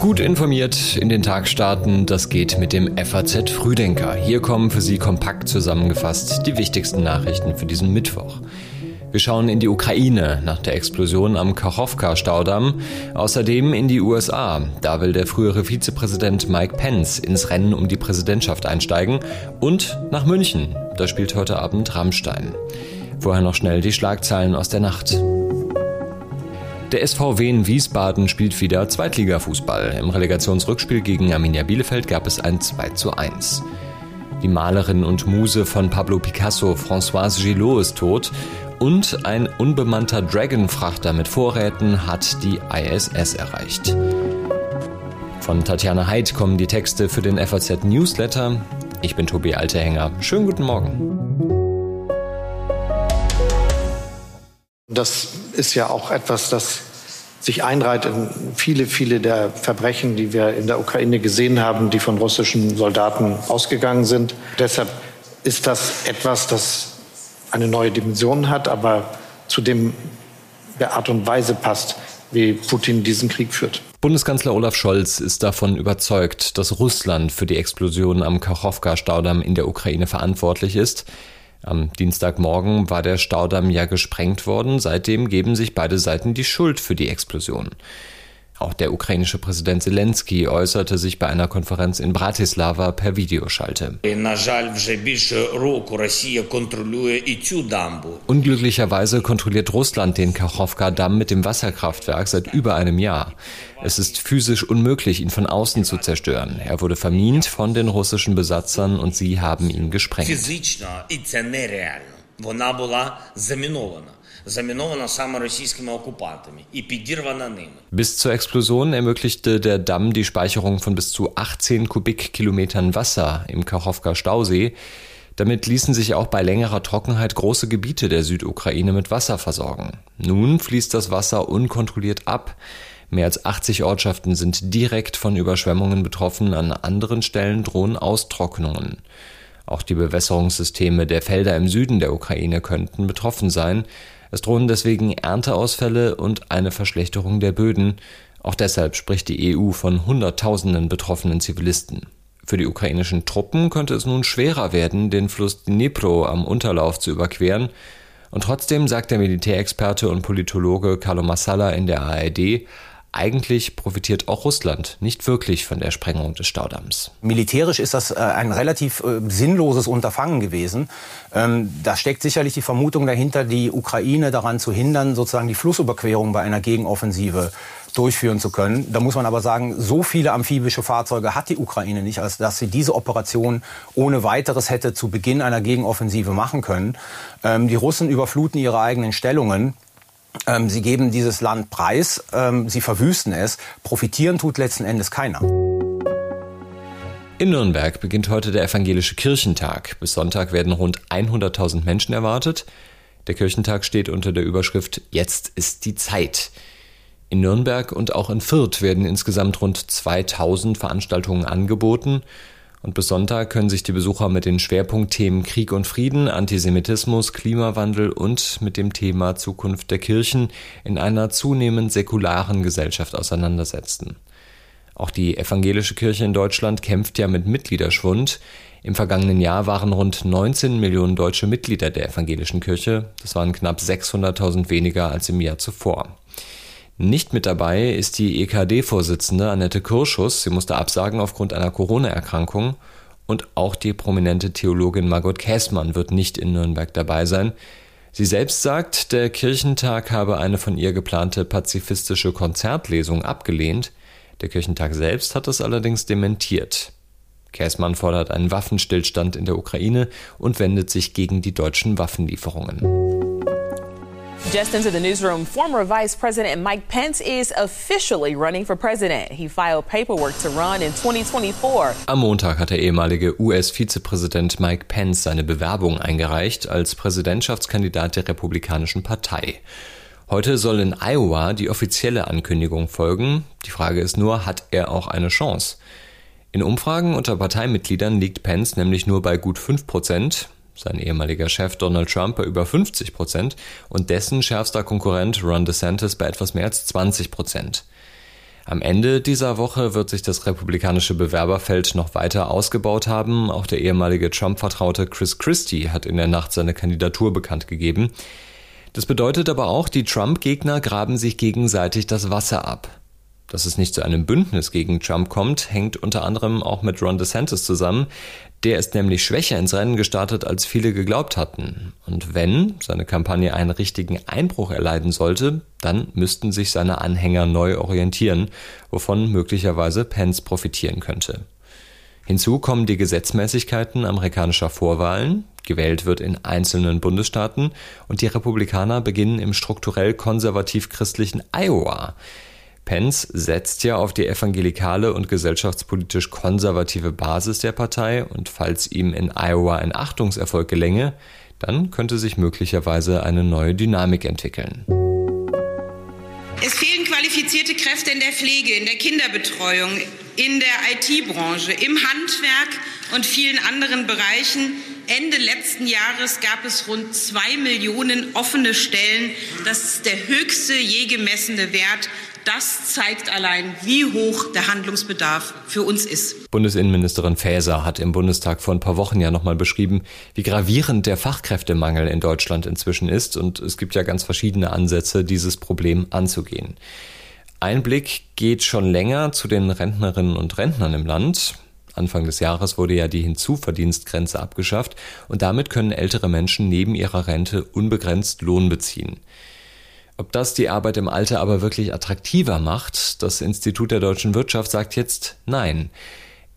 Gut informiert in den Tag starten, das geht mit dem FAZ Frühdenker. Hier kommen für Sie kompakt zusammengefasst die wichtigsten Nachrichten für diesen Mittwoch. Wir schauen in die Ukraine nach der Explosion am Kachowka-Staudamm, außerdem in die USA. Da will der frühere Vizepräsident Mike Pence ins Rennen um die Präsidentschaft einsteigen und nach München. Da spielt heute Abend Rammstein. Vorher noch schnell die Schlagzeilen aus der Nacht. Der SVW in Wiesbaden spielt wieder Zweitligafußball. Im Relegationsrückspiel gegen Arminia Bielefeld gab es ein 2 zu 1. Die Malerin und Muse von Pablo Picasso, Françoise Gillot, ist tot und ein unbemannter Dragon-Frachter mit Vorräten hat die ISS erreicht. Von Tatjana Heid kommen die Texte für den FAZ Newsletter. Ich bin Tobi Altehänger. Schönen guten Morgen. Das ist ja auch etwas, das sich einreiht in viele, viele der Verbrechen, die wir in der Ukraine gesehen haben, die von russischen Soldaten ausgegangen sind. Deshalb ist das etwas, das eine neue Dimension hat, aber zu dem der Art und Weise passt, wie Putin diesen Krieg führt. Bundeskanzler Olaf Scholz ist davon überzeugt, dass Russland für die Explosion am Kachowka-Staudamm in der Ukraine verantwortlich ist. Am Dienstagmorgen war der Staudamm ja gesprengt worden. Seitdem geben sich beide Seiten die Schuld für die Explosion. Auch der ukrainische Präsident Zelensky äußerte sich bei einer Konferenz in Bratislava per Videoschalte. Unglücklicherweise kontrolliert Russland den Kachowka-Damm mit dem Wasserkraftwerk seit über einem Jahr. Es ist physisch unmöglich, ihn von außen zu zerstören. Er wurde vermint von den russischen Besatzern und sie haben ihn gesprengt Вона була замінована замінована саме російськими окупантами і підірвана ними. Bis zur Explosion ermöglichte der Damm die Speicherung von bis zu 18 Kubikkilometern Wasser im Kachowka Stausee. Damit ließen sich auch bei längerer Trockenheit große Gebiete der Südukraine mit Wasser versorgen. Nun fließt das Wasser unkontrolliert ab. Mehr als 80 Ortschaften sind direkt von Überschwemmungen betroffen, an anderen Stellen drohen Austrocknungen. Auch die Bewässerungssysteme der Felder im Süden der Ukraine könnten betroffen sein. Es drohen deswegen Ernteausfälle und eine Verschlechterung der Böden. Auch deshalb spricht die EU von Hunderttausenden betroffenen Zivilisten. Für die ukrainischen Truppen könnte es nun schwerer werden, den Fluss Dnipro am Unterlauf zu überqueren. Und trotzdem sagt der Militärexperte und Politologe Carlo Massala in der ARD, eigentlich profitiert auch Russland nicht wirklich von der Sprengung des Staudamms. Militärisch ist das äh, ein relativ äh, sinnloses Unterfangen gewesen. Ähm, da steckt sicherlich die Vermutung dahinter, die Ukraine daran zu hindern, sozusagen die Flussüberquerung bei einer Gegenoffensive durchführen zu können. Da muss man aber sagen, so viele amphibische Fahrzeuge hat die Ukraine nicht, als dass sie diese Operation ohne weiteres hätte zu Beginn einer Gegenoffensive machen können. Ähm, die Russen überfluten ihre eigenen Stellungen. Ähm, sie geben dieses Land preis, ähm, sie verwüsten es. Profitieren tut letzten Endes keiner. In Nürnberg beginnt heute der evangelische Kirchentag. Bis Sonntag werden rund 100.000 Menschen erwartet. Der Kirchentag steht unter der Überschrift Jetzt ist die Zeit. In Nürnberg und auch in Fürth werden insgesamt rund 2000 Veranstaltungen angeboten. Und bis Sonntag können sich die Besucher mit den Schwerpunktthemen Krieg und Frieden, Antisemitismus, Klimawandel und mit dem Thema Zukunft der Kirchen in einer zunehmend säkularen Gesellschaft auseinandersetzen. Auch die evangelische Kirche in Deutschland kämpft ja mit Mitgliederschwund. Im vergangenen Jahr waren rund 19 Millionen deutsche Mitglieder der evangelischen Kirche. Das waren knapp 600.000 weniger als im Jahr zuvor. Nicht mit dabei ist die EKD-Vorsitzende Annette Kirschus. Sie musste absagen aufgrund einer Corona-Erkrankung. Und auch die prominente Theologin Margot Käßmann wird nicht in Nürnberg dabei sein. Sie selbst sagt, der Kirchentag habe eine von ihr geplante pazifistische Konzertlesung abgelehnt. Der Kirchentag selbst hat das allerdings dementiert. Käßmann fordert einen Waffenstillstand in der Ukraine und wendet sich gegen die deutschen Waffenlieferungen. Just into the newsroom, former Vice President Mike Pence is officially running for president. He filed paperwork to run in 2024. Am Montag hat der ehemalige US-Vizepräsident Mike Pence seine Bewerbung eingereicht als Präsidentschaftskandidat der Republikanischen Partei. Heute soll in Iowa die offizielle Ankündigung folgen. Die Frage ist nur, hat er auch eine Chance? In Umfragen unter Parteimitgliedern liegt Pence nämlich nur bei gut 5 Prozent. Sein ehemaliger Chef Donald Trump bei über 50 Prozent und dessen schärfster Konkurrent Ron DeSantis bei etwas mehr als 20 Prozent. Am Ende dieser Woche wird sich das republikanische Bewerberfeld noch weiter ausgebaut haben. Auch der ehemalige Trump-Vertraute Chris Christie hat in der Nacht seine Kandidatur bekannt gegeben. Das bedeutet aber auch, die Trump-Gegner graben sich gegenseitig das Wasser ab. Dass es nicht zu einem Bündnis gegen Trump kommt, hängt unter anderem auch mit Ron DeSantis zusammen. Der ist nämlich schwächer ins Rennen gestartet, als viele geglaubt hatten. Und wenn seine Kampagne einen richtigen Einbruch erleiden sollte, dann müssten sich seine Anhänger neu orientieren, wovon möglicherweise Pence profitieren könnte. Hinzu kommen die Gesetzmäßigkeiten amerikanischer Vorwahlen. Gewählt wird in einzelnen Bundesstaaten und die Republikaner beginnen im strukturell konservativ-christlichen Iowa. Pence setzt ja auf die evangelikale und gesellschaftspolitisch konservative Basis der Partei und falls ihm in Iowa ein Achtungserfolg gelänge, dann könnte sich möglicherweise eine neue Dynamik entwickeln. Es fehlen qualifizierte Kräfte in der Pflege, in der Kinderbetreuung, in der IT-Branche, im Handwerk und vielen anderen Bereichen. Ende letzten Jahres gab es rund zwei Millionen offene Stellen. Das ist der höchste je gemessene Wert das zeigt allein, wie hoch der Handlungsbedarf für uns ist. Bundesinnenministerin Faeser hat im Bundestag vor ein paar Wochen ja nochmal beschrieben, wie gravierend der Fachkräftemangel in Deutschland inzwischen ist. Und es gibt ja ganz verschiedene Ansätze, dieses Problem anzugehen. Ein Blick geht schon länger zu den Rentnerinnen und Rentnern im Land. Anfang des Jahres wurde ja die Hinzuverdienstgrenze abgeschafft und damit können ältere Menschen neben ihrer Rente unbegrenzt Lohn beziehen. Ob das die Arbeit im Alter aber wirklich attraktiver macht, das Institut der deutschen Wirtschaft sagt jetzt nein.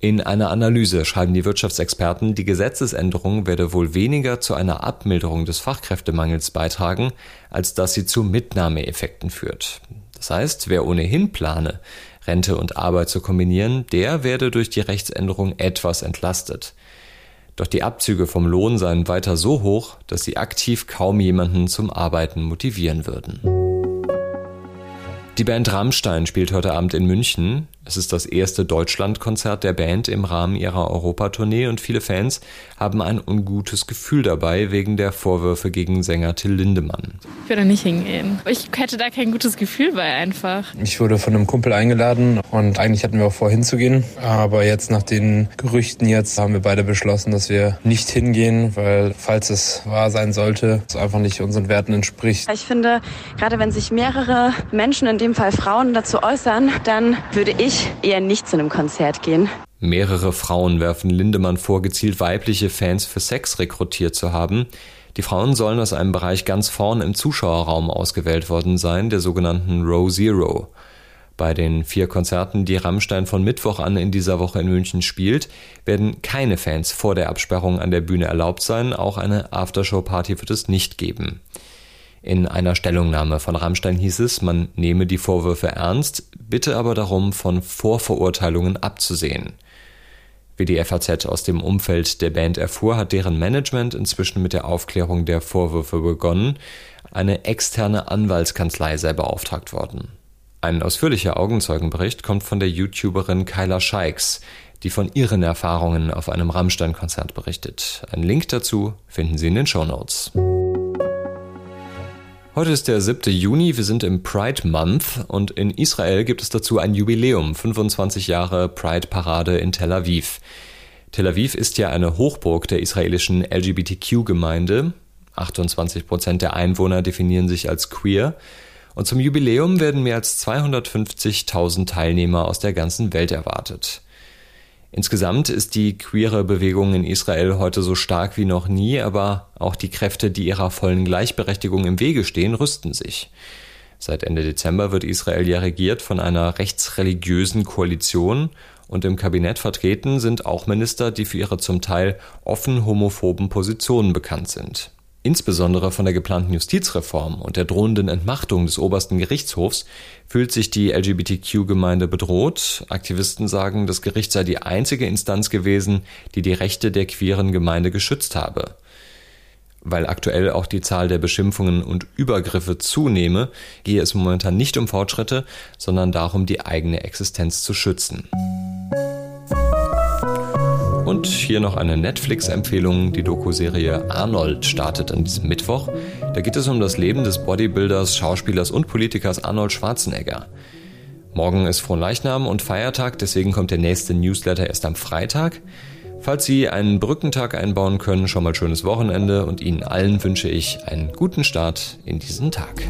In einer Analyse schreiben die Wirtschaftsexperten, die Gesetzesänderung werde wohl weniger zu einer Abmilderung des Fachkräftemangels beitragen, als dass sie zu Mitnahmeeffekten führt. Das heißt, wer ohnehin plane, Rente und Arbeit zu kombinieren, der werde durch die Rechtsänderung etwas entlastet. Doch die Abzüge vom Lohn seien weiter so hoch, dass sie aktiv kaum jemanden zum Arbeiten motivieren würden. Die Band Rammstein spielt heute Abend in München. Es ist das erste Deutschlandkonzert der Band im Rahmen ihrer Europatournee und viele Fans haben ein ungutes Gefühl dabei wegen der Vorwürfe gegen Sänger Till Lindemann. Ich würde nicht hingehen. Ich hätte da kein gutes Gefühl bei einfach. Ich wurde von einem Kumpel eingeladen und eigentlich hatten wir auch vor hinzugehen. Aber jetzt nach den Gerüchten jetzt haben wir beide beschlossen, dass wir nicht hingehen, weil falls es wahr sein sollte, es einfach nicht unseren Werten entspricht. Ich finde, gerade wenn sich mehrere Menschen, in dem Fall Frauen, dazu äußern, dann würde ich eher nicht zu einem Konzert gehen. Mehrere Frauen werfen Lindemann vor, gezielt weibliche Fans für Sex rekrutiert zu haben. Die Frauen sollen aus einem Bereich ganz vorn im Zuschauerraum ausgewählt worden sein, der sogenannten Row Zero. Bei den vier Konzerten, die Rammstein von Mittwoch an in dieser Woche in München spielt, werden keine Fans vor der Absperrung an der Bühne erlaubt sein, auch eine Aftershow-Party wird es nicht geben. In einer Stellungnahme von Rammstein hieß es, man nehme die Vorwürfe ernst, bitte aber darum, von Vorverurteilungen abzusehen. Wie die FAZ aus dem Umfeld der Band erfuhr, hat deren Management inzwischen mit der Aufklärung der Vorwürfe begonnen. Eine externe Anwaltskanzlei sei beauftragt worden. Ein ausführlicher Augenzeugenbericht kommt von der YouTuberin Kyla Scheiks, die von ihren Erfahrungen auf einem Rammstein-Konzert berichtet. Ein Link dazu finden Sie in den Show Notes. Heute ist der 7. Juni, wir sind im Pride Month und in Israel gibt es dazu ein Jubiläum, 25 Jahre Pride-Parade in Tel Aviv. Tel Aviv ist ja eine Hochburg der israelischen LGBTQ-Gemeinde. 28 Prozent der Einwohner definieren sich als queer. Und zum Jubiläum werden mehr als 250.000 Teilnehmer aus der ganzen Welt erwartet. Insgesamt ist die queere Bewegung in Israel heute so stark wie noch nie, aber auch die Kräfte, die ihrer vollen Gleichberechtigung im Wege stehen, rüsten sich. Seit Ende Dezember wird Israel ja regiert von einer rechtsreligiösen Koalition und im Kabinett vertreten sind auch Minister, die für ihre zum Teil offen homophoben Positionen bekannt sind. Insbesondere von der geplanten Justizreform und der drohenden Entmachtung des obersten Gerichtshofs fühlt sich die LGBTQ-Gemeinde bedroht. Aktivisten sagen, das Gericht sei die einzige Instanz gewesen, die die Rechte der queeren Gemeinde geschützt habe. Weil aktuell auch die Zahl der Beschimpfungen und Übergriffe zunehme, gehe es momentan nicht um Fortschritte, sondern darum, die eigene Existenz zu schützen. Und hier noch eine Netflix-Empfehlung. Die Doku-Serie Arnold startet an diesem Mittwoch. Da geht es um das Leben des Bodybuilders, Schauspielers und Politikers Arnold Schwarzenegger. Morgen ist Fronleichnam und Feiertag, deswegen kommt der nächste Newsletter erst am Freitag. Falls Sie einen Brückentag einbauen können, schon mal schönes Wochenende und Ihnen allen wünsche ich einen guten Start in diesen Tag.